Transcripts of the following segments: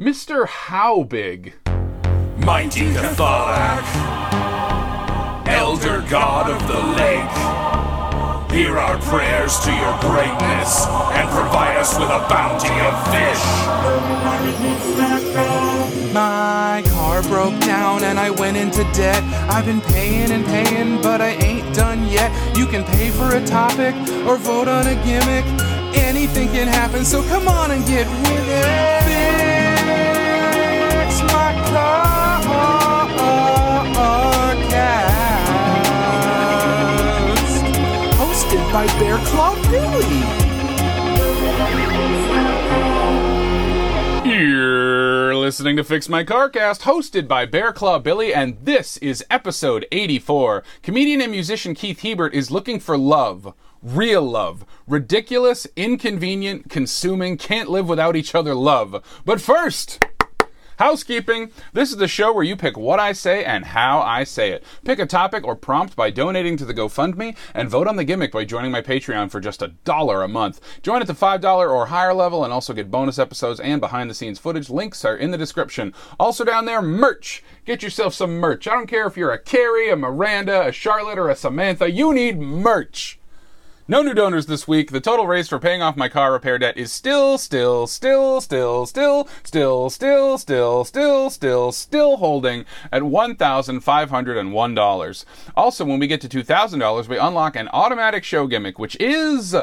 Mr. How Big. Mighty Cathalak, Elder God of the Lake, hear our prayers to your greatness and provide us with a bounty of fish. My car broke down and I went into debt. I've been paying and paying, but I ain't done yet. You can pay for a topic or vote on a gimmick. Anything can happen, so come on and get with it. Fix my cast. Hosted by Bear Claw Billie. You're listening to Fix My Carcast, hosted by Bear Claw Billie, and this is episode 84. Comedian and musician Keith Hebert is looking for love. Real love. Ridiculous, inconvenient, consuming, can't live without each other love. But first, Housekeeping. This is the show where you pick what I say and how I say it. Pick a topic or prompt by donating to the GoFundMe and vote on the gimmick by joining my Patreon for just a dollar a month. Join at the $5 or higher level and also get bonus episodes and behind the scenes footage. Links are in the description. Also down there, merch. Get yourself some merch. I don't care if you're a Carrie, a Miranda, a Charlotte, or a Samantha. You need merch. No new donors this week. The total raised for paying off my car repair debt is still, still, still, still, still, still, still, still, still, still, still holding at $1,501. Also, when we get to $2,000, we unlock an automatic show gimmick, which is.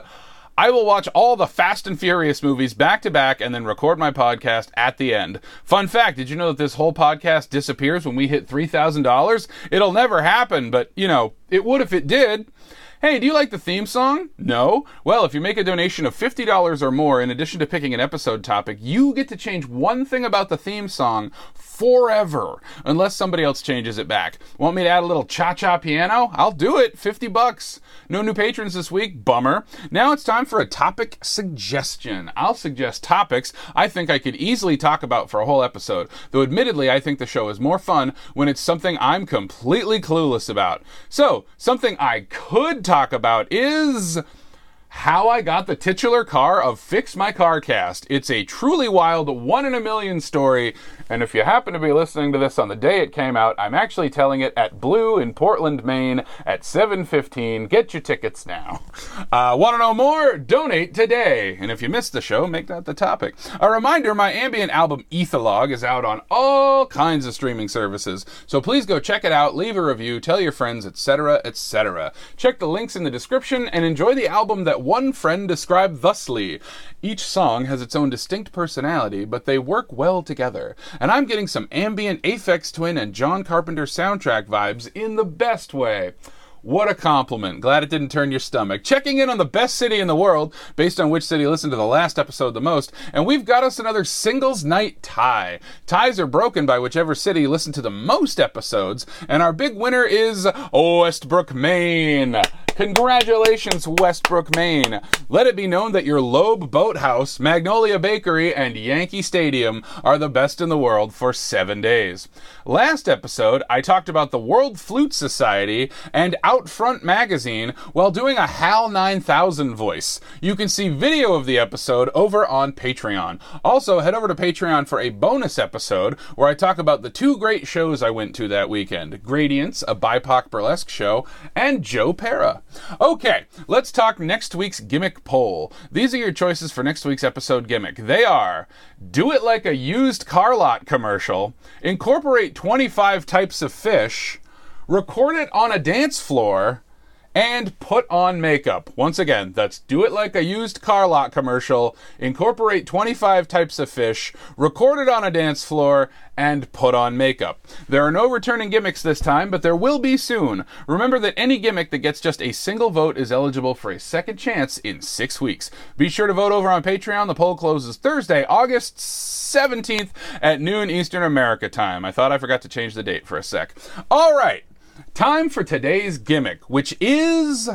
I will watch all the Fast and Furious movies back to back and then record my podcast at the end. Fun fact did you know that this whole podcast disappears when we hit $3,000? It'll never happen, but, you know, it would if it did. Hey, do you like the theme song? No? Well, if you make a donation of $50 or more in addition to picking an episode topic, you get to change one thing about the theme song forever, unless somebody else changes it back. Want me to add a little cha-cha piano? I'll do it. 50 bucks. No new patrons this week. Bummer. Now it's time for a topic suggestion. I'll suggest topics I think I could easily talk about for a whole episode, though admittedly I think the show is more fun when it's something I'm completely clueless about. So, something I could talk about is how I got the titular car of Fix My Car Cast. It's a truly wild, one in a million story, and if you happen to be listening to this on the day it came out, I'm actually telling it at Blue in Portland, Maine at 7:15. Get your tickets now. Uh, Want to know more? Donate today. And if you missed the show, make that the topic. A reminder: my ambient album Ytholog is out on all kinds of streaming services, so please go check it out, leave a review, tell your friends, etc., etc. Check the links in the description and enjoy the album that one friend described thusly. Each song has its own distinct personality, but they work well together. And I'm getting some ambient Aphex Twin and John Carpenter soundtrack vibes in the best way. What a compliment. Glad it didn't turn your stomach. Checking in on the best city in the world, based on which city listened to the last episode the most, and we've got us another singles night tie. Ties are broken by whichever city listened to the most episodes, and our big winner is Westbrook, Maine. Congratulations, Westbrook, Maine. Let it be known that your Loeb Boathouse, Magnolia Bakery, and Yankee Stadium are the best in the world for seven days. Last episode, I talked about the World Flute Society and Outfront Magazine while doing a HAL 9000 voice. You can see video of the episode over on Patreon. Also, head over to Patreon for a bonus episode where I talk about the two great shows I went to that weekend Gradients, a BIPOC burlesque show, and Joe Pera. Okay, let's talk next week's gimmick poll. These are your choices for next week's episode gimmick. They are do it like a used car lot commercial, incorporate 25 types of fish, record it on a dance floor, and put on makeup. Once again, that's do it like a used car lot commercial, incorporate 25 types of fish, record it on a dance floor, and put on makeup. There are no returning gimmicks this time, but there will be soon. Remember that any gimmick that gets just a single vote is eligible for a second chance in six weeks. Be sure to vote over on Patreon. The poll closes Thursday, August 17th at noon Eastern America time. I thought I forgot to change the date for a sec. All right. Time for today's gimmick, which is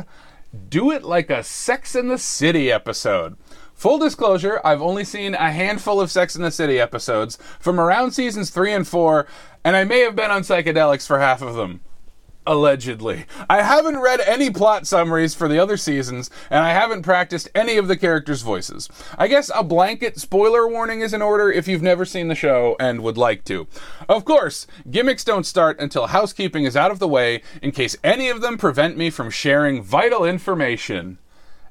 Do It Like a Sex in the City episode. Full disclosure, I've only seen a handful of Sex in the City episodes from around seasons 3 and 4, and I may have been on psychedelics for half of them. Allegedly. I haven't read any plot summaries for the other seasons, and I haven't practiced any of the characters' voices. I guess a blanket spoiler warning is in order if you've never seen the show and would like to. Of course, gimmicks don't start until housekeeping is out of the way in case any of them prevent me from sharing vital information.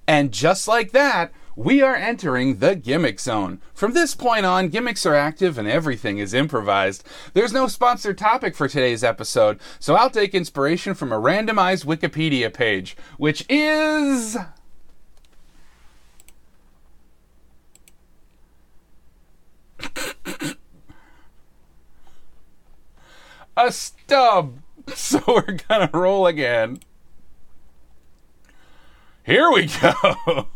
And just like that, we are entering the gimmick zone. From this point on, gimmicks are active and everything is improvised. There's no sponsored topic for today's episode, so I'll take inspiration from a randomized Wikipedia page, which is. a stub. So we're gonna roll again. Here we go. All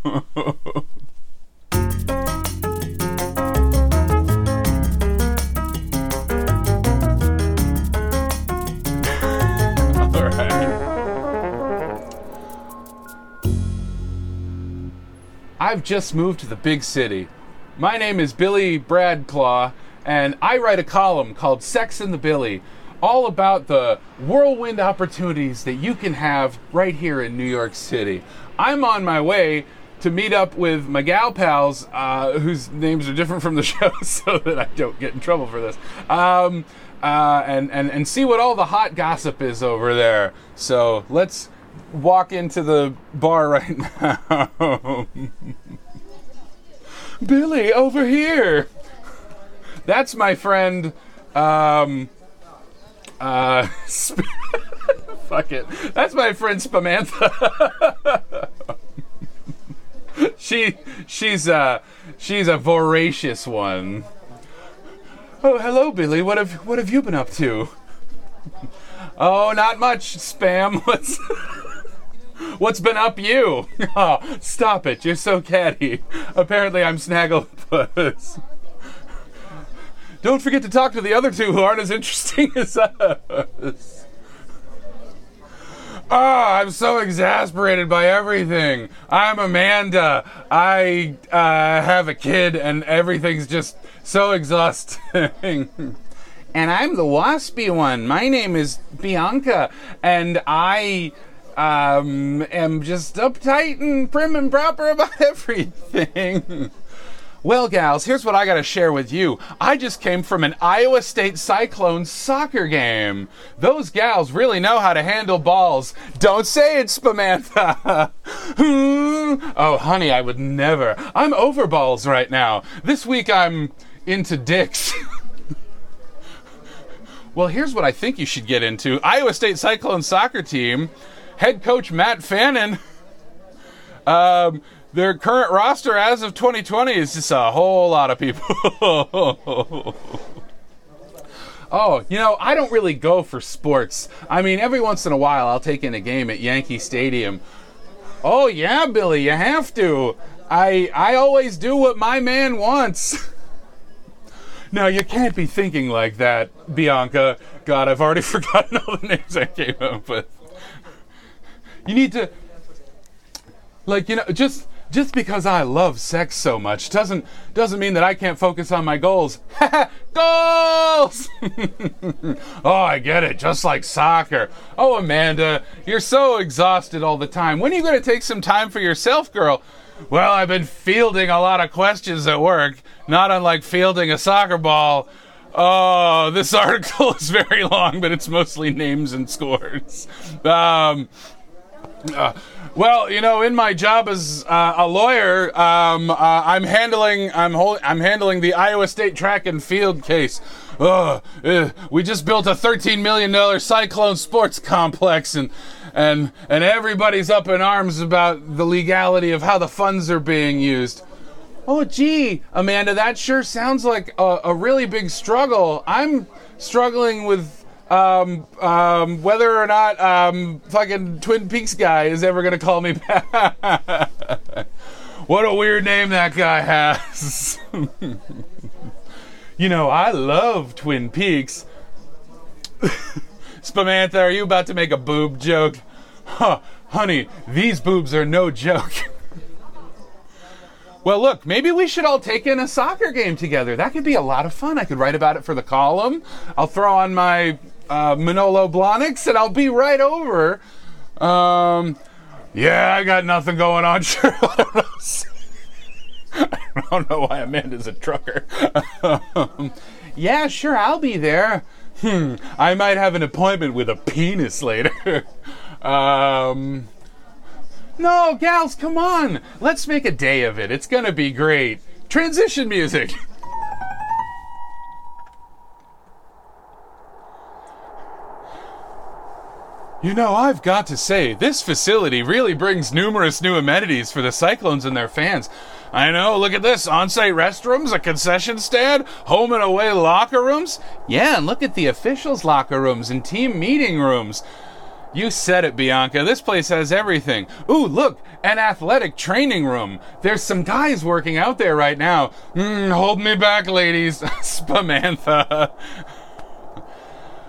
right. I've just moved to the big city. My name is Billy Bradclaw, and I write a column called Sex in the Billy, all about the whirlwind opportunities that you can have right here in New York City. I'm on my way to meet up with my gal pals, uh, whose names are different from the show, so that I don't get in trouble for this. Um, uh, and, and, and see what all the hot gossip is over there. So let's walk into the bar right now. Billy, over here. That's my friend. Um, uh, fuck it. That's my friend Spamantha. she she's uh she's a voracious one. Oh, hello, Billy. What have what have you been up to? Oh, not much, Spam. What's What's been up you? Oh, stop it. You're so catty. Apparently I'm Snagglepuss. Don't forget to talk to the other two who aren't as interesting as us. Ah, I'm so exasperated by everything. I'm Amanda. I uh, have a kid, and everything's just so exhausting. and I'm the waspy one. My name is Bianca, and I um, am just uptight and prim and proper about everything. Well, gals, here's what I got to share with you. I just came from an Iowa State Cyclone soccer game. Those gals really know how to handle balls. Don't say it, Spamantha. oh, honey, I would never. I'm over balls right now. This week I'm into dicks. well, here's what I think you should get into Iowa State Cyclone soccer team, head coach Matt Fannon. Um, their current roster as of 2020 is just a whole lot of people. oh, you know, I don't really go for sports. I mean, every once in a while I'll take in a game at Yankee Stadium. Oh yeah, Billy, you have to. I I always do what my man wants. now you can't be thinking like that, Bianca. God, I've already forgotten all the names I came up with. You need to like, you know, just just because I love sex so much doesn't doesn't mean that I can't focus on my goals. goals! oh, I get it. Just like soccer. Oh, Amanda, you're so exhausted all the time. When are you going to take some time for yourself, girl? Well, I've been fielding a lot of questions at work, not unlike fielding a soccer ball. Oh, this article is very long, but it's mostly names and scores. Um, uh, well, you know, in my job as uh, a lawyer, um, uh, I'm handling I'm hol- I'm handling the Iowa State track and field case. Ugh, uh, we just built a 13 million dollar Cyclone Sports Complex, and and and everybody's up in arms about the legality of how the funds are being used. Oh, gee, Amanda, that sure sounds like a, a really big struggle. I'm struggling with um, um, whether or not um, fucking Twin Peaks guy is ever gonna call me back. what a weird name that guy has. you know, I love Twin Peaks. Spamantha, are you about to make a boob joke? Huh, honey, these boobs are no joke. Well, look, maybe we should all take in a soccer game together. That could be a lot of fun. I could write about it for the column. I'll throw on my uh, Manolo Blahniks, and I'll be right over. Um, yeah, I got nothing going on. Sure. I don't know why Amanda's a trucker. Um, yeah, sure, I'll be there. Hmm, I might have an appointment with a penis later. um, no, gals, come on. Let's make a day of it. It's gonna be great. Transition music. You know, I've got to say, this facility really brings numerous new amenities for the Cyclones and their fans. I know, look at this on site restrooms, a concession stand, home and away locker rooms. Yeah, and look at the officials' locker rooms and team meeting rooms. You said it, Bianca. This place has everything. Ooh, look, an athletic training room. There's some guys working out there right now. Mm, hold me back, ladies. Spamantha.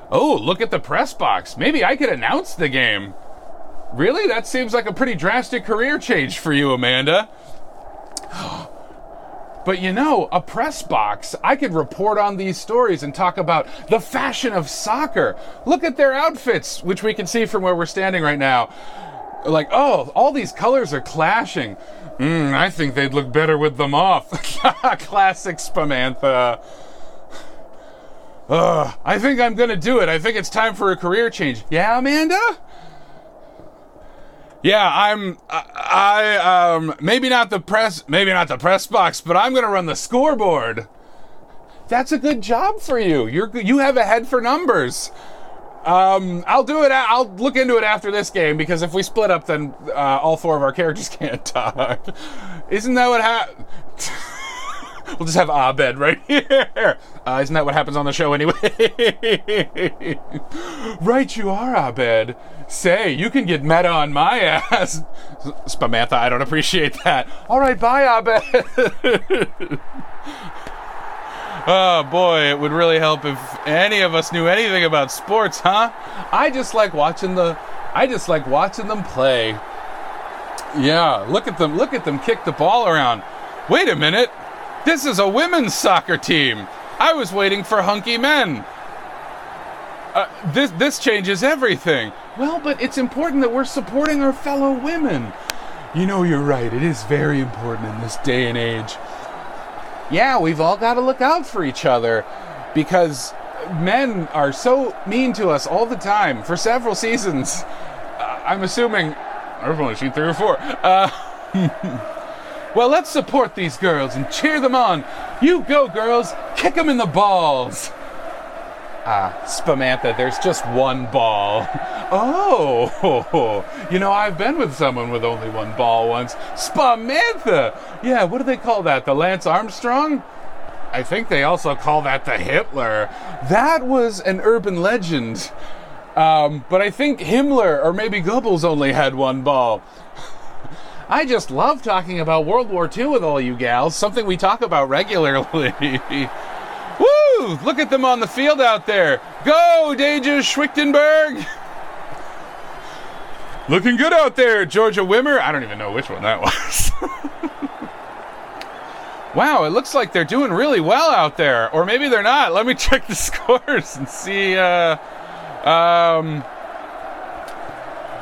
Oh, look at the press box. Maybe I could announce the game. Really? That seems like a pretty drastic career change for you, Amanda. But you know, a press box, I could report on these stories and talk about the fashion of soccer. Look at their outfits, which we can see from where we're standing right now. Like, oh, all these colors are clashing. Mm, I think they'd look better with them off. Classic Spamantha. Ugh, I think I'm gonna do it. I think it's time for a career change. Yeah, Amanda? Yeah, I'm. I, I um maybe not the press, maybe not the press box, but I'm gonna run the scoreboard. That's a good job for you. You're you have a head for numbers. Um, I'll do it. I'll look into it after this game because if we split up, then uh, all four of our characters can't talk. Isn't that what happened? we'll just have Abed right here. Uh, isn't that what happens on the show anyway? right, you are Abed. Say, you can get meta on my ass. Spamantha, I don't appreciate that. All right, bye, Abed. Oh boy, it would really help if any of us knew anything about sports, huh? I just like watching the I just like watching them play. Yeah, look at them, look at them kick the ball around. Wait a minute. This is a women's soccer team. I was waiting for hunky men. Uh, this this changes everything. Well, but it's important that we're supporting our fellow women. You know, you're right. It is very important in this day and age yeah, we've all got to look out for each other because men are so mean to us all the time for several seasons. Uh, I'm assuming I've only seen three or four. Uh, well, let's support these girls and cheer them on. You go, girls! Kick them in the balls. Ah, Spamantha, there's just one ball. Oh, you know, I've been with someone with only one ball once. Spamantha! Yeah, what do they call that? The Lance Armstrong? I think they also call that the Hitler. That was an urban legend. Um, but I think Himmler or maybe Goebbels only had one ball. I just love talking about World War II with all you gals, something we talk about regularly. Woo! Look at them on the field out there. Go, Deja Schwichtenberg! Looking good out there, Georgia Wimmer. I don't even know which one that was. wow, it looks like they're doing really well out there. Or maybe they're not. Let me check the scores and see. Uh, um,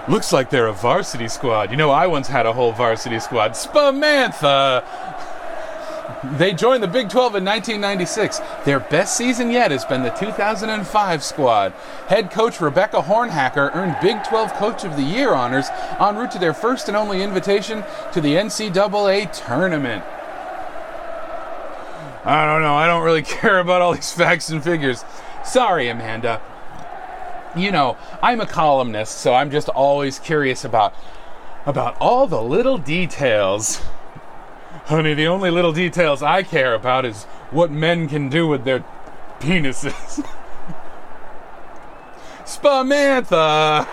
looks like they're a varsity squad. You know, I once had a whole varsity squad. Spamantha! They joined the Big 12 in 1996. Their best season yet has been the 2005 squad. Head coach Rebecca Hornbacher earned Big 12 Coach of the Year honors en route to their first and only invitation to the NCAA tournament. I don't know. I don't really care about all these facts and figures. Sorry, Amanda. You know, I'm a columnist, so I'm just always curious about about all the little details. Honey, the only little details I care about is what men can do with their penises. Spamantha!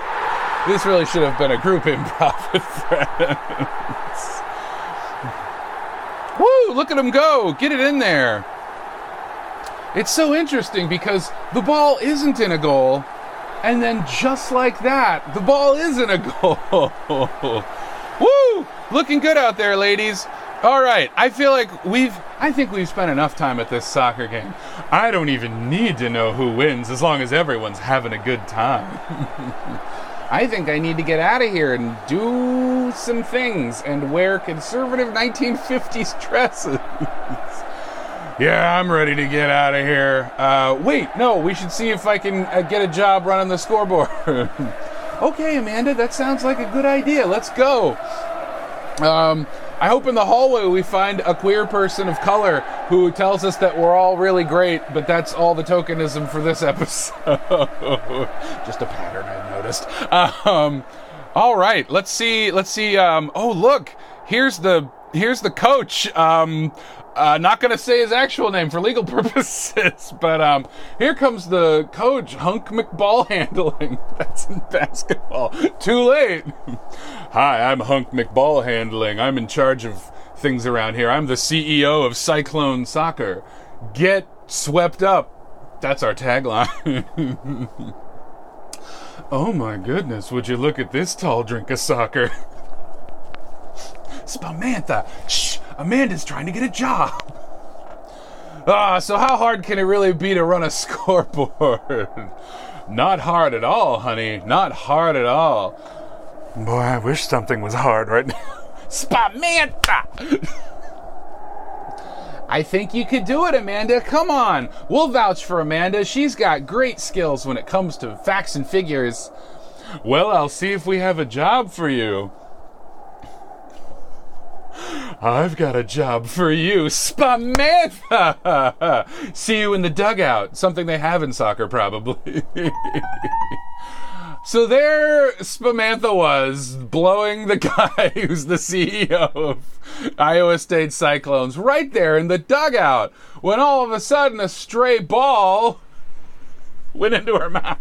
This really should have been a group improv with friends. Woo! Look at him go! Get it in there! It's so interesting because the ball isn't in a goal, and then just like that, the ball isn't a goal. Woo! Looking good out there, ladies. All right, I feel like we've. I think we've spent enough time at this soccer game. I don't even need to know who wins as long as everyone's having a good time. I think I need to get out of here and do some things and wear conservative 1950s dresses. yeah, I'm ready to get out of here. Uh, wait, no, we should see if I can uh, get a job running the scoreboard. okay, Amanda, that sounds like a good idea. Let's go. Um, I hope in the hallway we find a queer person of color who tells us that we're all really great, but that's all the tokenism for this episode. Just a pattern I've noticed. Um, all right, let's see. Let's see. Um, oh, look, here's the here's the coach. Um, uh, not going to say his actual name for legal purposes, but um, here comes the coach, Hunk McBall handling. That's in basketball. Too late. Hi, I'm Hunk McBall handling. I'm in charge of things around here. I'm the CEO of Cyclone Soccer. Get swept up. That's our tagline. oh my goodness, would you look at this tall drink of soccer? Spamantha! Shh! Amanda's trying to get a job! Ah, so how hard can it really be to run a scoreboard? Not hard at all, honey. Not hard at all. Boy, I wish something was hard right now. Spamantha! I think you could do it, Amanda. Come on. We'll vouch for Amanda. She's got great skills when it comes to facts and figures. Well, I'll see if we have a job for you. I've got a job for you, Spamantha! See you in the dugout. Something they have in soccer, probably. so there Spamantha was, blowing the guy who's the CEO of Iowa State Cyclones right there in the dugout, when all of a sudden a stray ball went into her mouth.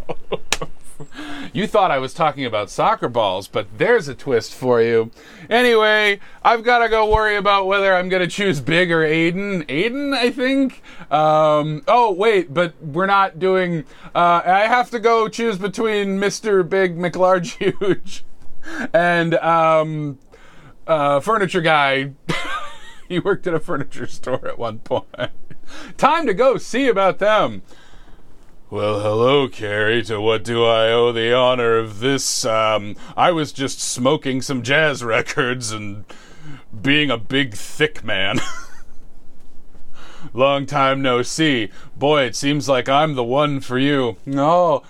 You thought I was talking about soccer balls, but there's a twist for you. Anyway, I've got to go worry about whether I'm going to choose Big or Aidan. Aidan, I think. Um, oh, wait, but we're not doing. Uh, I have to go choose between Mr. Big McLarge Huge and um, uh, Furniture Guy. he worked at a furniture store at one point. Time to go see about them. Well, hello, Carrie. To what do I owe the honor of this? Um, I was just smoking some jazz records and being a big, thick man. Long time no see. Boy, it seems like I'm the one for you. No.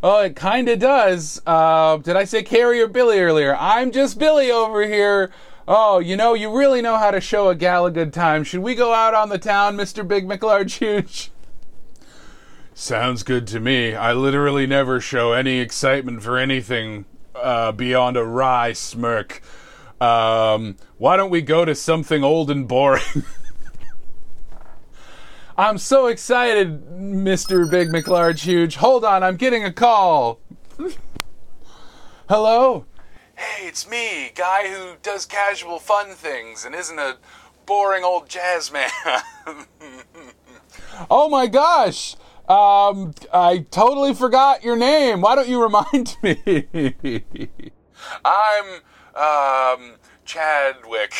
Oh, it kinda does. Uh, did I say Carrie or Billy earlier? I'm just Billy over here. Oh, you know, you really know how to show a gal a good time. Should we go out on the town, Mr. Big McLarge Huge? Sounds good to me. I literally never show any excitement for anything uh, beyond a wry smirk. Um, why don't we go to something old and boring? I'm so excited, Mr. Big McLarge Huge. Hold on, I'm getting a call. Hello? Hey, it's me, guy who does casual fun things and isn't a boring old jazz man. oh my gosh! Um, I totally forgot your name. Why don't you remind me? I'm um Chadwick.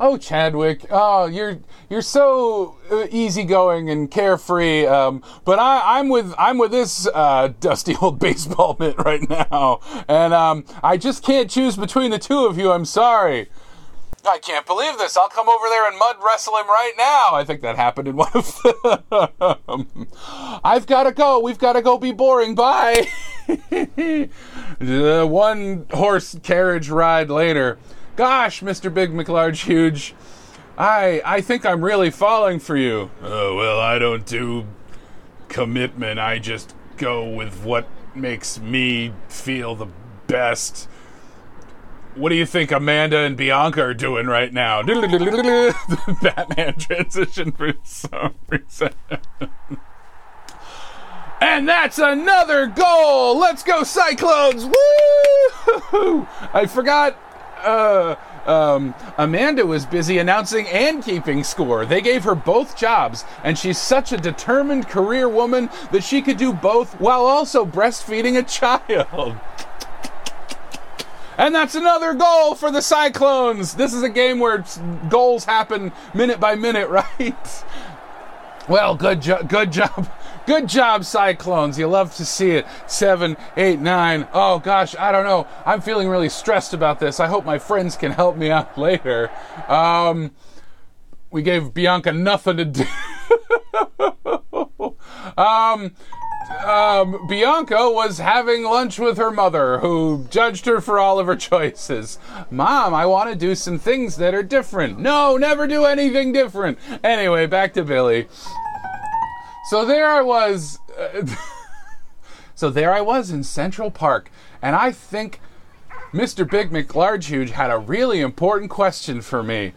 oh, Chadwick. Oh, you're you're so uh, easygoing and carefree. Um, but I, I'm with I'm with this uh, dusty old baseball mitt right now, and um, I just can't choose between the two of you. I'm sorry. I can't believe this. I'll come over there and mud wrestle him right now. I think that happened in one of them. I've got to go. We've got to go be boring. Bye. one horse carriage ride later. Gosh, Mr. Big McLarge Huge. I I think I'm really falling for you. Oh, well, I don't do commitment. I just go with what makes me feel the best what do you think Amanda and Bianca are doing right now? the Batman transition for some reason. and that's another goal! Let's go Cyclones! Woo! I forgot uh, um, Amanda was busy announcing and keeping score. They gave her both jobs, and she's such a determined career woman that she could do both while also breastfeeding a child. And that's another goal for the Cyclones. This is a game where goals happen minute by minute, right? Well, good job, good job, good job, Cyclones. You love to see it. Seven, eight, nine. Oh gosh, I don't know. I'm feeling really stressed about this. I hope my friends can help me out later. Um, we gave Bianca nothing to do. um, um, Bianca was having lunch with her mother, who judged her for all of her choices. Mom, I want to do some things that are different. No, never do anything different. Anyway, back to Billy. So there I was. uh, so there I was in Central Park, and I think Mr. Big McLargehuge had a really important question for me.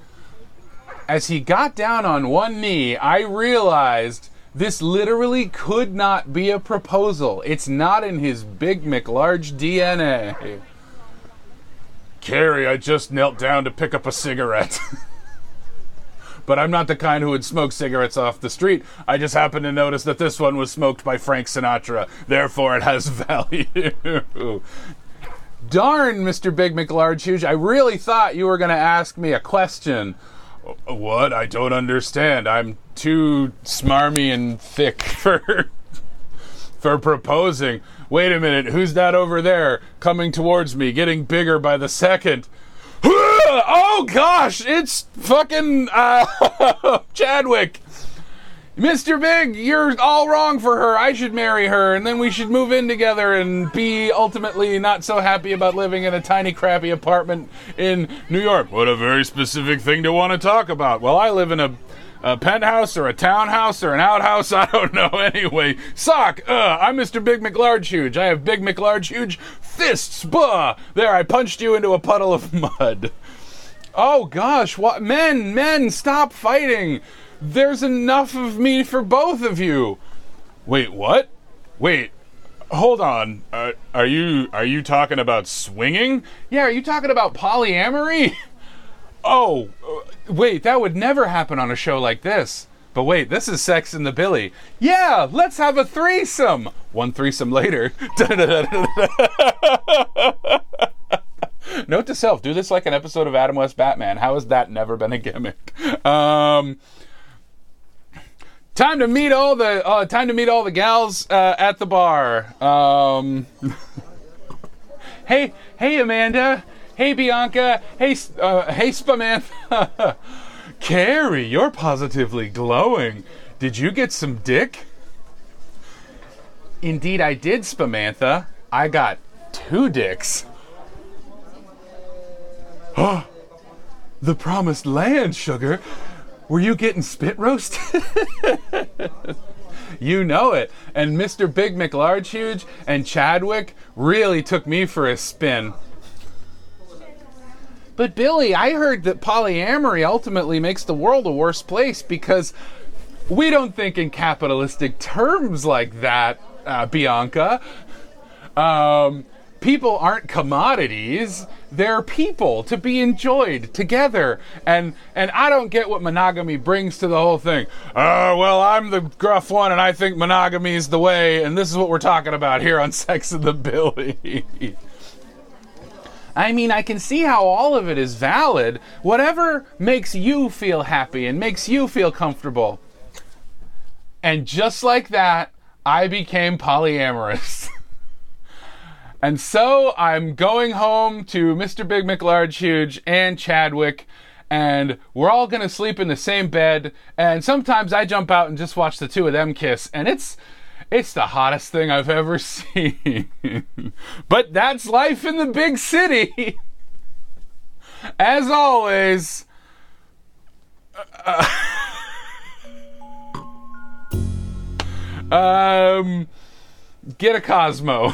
As he got down on one knee, I realized this literally could not be a proposal. It's not in his Big McLarge DNA. Carrie, I just knelt down to pick up a cigarette. but I'm not the kind who would smoke cigarettes off the street. I just happened to notice that this one was smoked by Frank Sinatra. Therefore, it has value. Darn, Mr. Big McLarge Huge, I really thought you were going to ask me a question. What? I don't understand. I'm too smarmy and thick for for proposing. Wait a minute, who's that over there coming towards me, getting bigger by the second? Oh gosh, it's fucking uh, Chadwick. Mr. Big, you're all wrong for her. I should marry her, and then we should move in together and be ultimately not so happy about living in a tiny, crappy apartment in New York. What a very specific thing to want to talk about. Well, I live in a, a penthouse or a townhouse or an outhouse. I don't know. Anyway, sock. Uh, I'm Mr. Big McLarge Huge. I have Big McLarge Huge fists. Buh. There, I punched you into a puddle of mud. Oh gosh, what men, men, stop fighting. There's enough of me for both of you. Wait, what? Wait, hold on. Uh, are you are you talking about swinging? Yeah, are you talking about polyamory? Oh, uh, wait, that would never happen on a show like this. But wait, this is Sex in the Billy. Yeah, let's have a threesome. One threesome later. Note to self: Do this like an episode of Adam West Batman. How has that never been a gimmick? Um, time to meet all the uh, time to meet all the gals uh, at the bar. Um, hey, hey, Amanda. Hey, Bianca. Hey, uh, hey, Spamantha. Carrie, you're positively glowing. Did you get some dick? Indeed, I did, Spamantha. I got two dicks. The promised land, sugar. Were you getting spit roasted? you know it. And Mr. Big McLarge Huge and Chadwick really took me for a spin. But Billy, I heard that polyamory ultimately makes the world a worse place because we don't think in capitalistic terms like that, uh, Bianca. Um, people aren't commodities; they're people to be enjoyed together. And and I don't get what monogamy brings to the whole thing. Uh, well, I'm the gruff one, and I think monogamy is the way. And this is what we're talking about here on Sex and the Billy. I mean, I can see how all of it is valid. Whatever makes you feel happy and makes you feel comfortable. And just like that, I became polyamorous. and so I'm going home to Mr. Big McLarge Huge and Chadwick, and we're all gonna sleep in the same bed. And sometimes I jump out and just watch the two of them kiss, and it's it's the hottest thing I've ever seen. but that's life in the big city. As always, uh, um, get a Cosmo.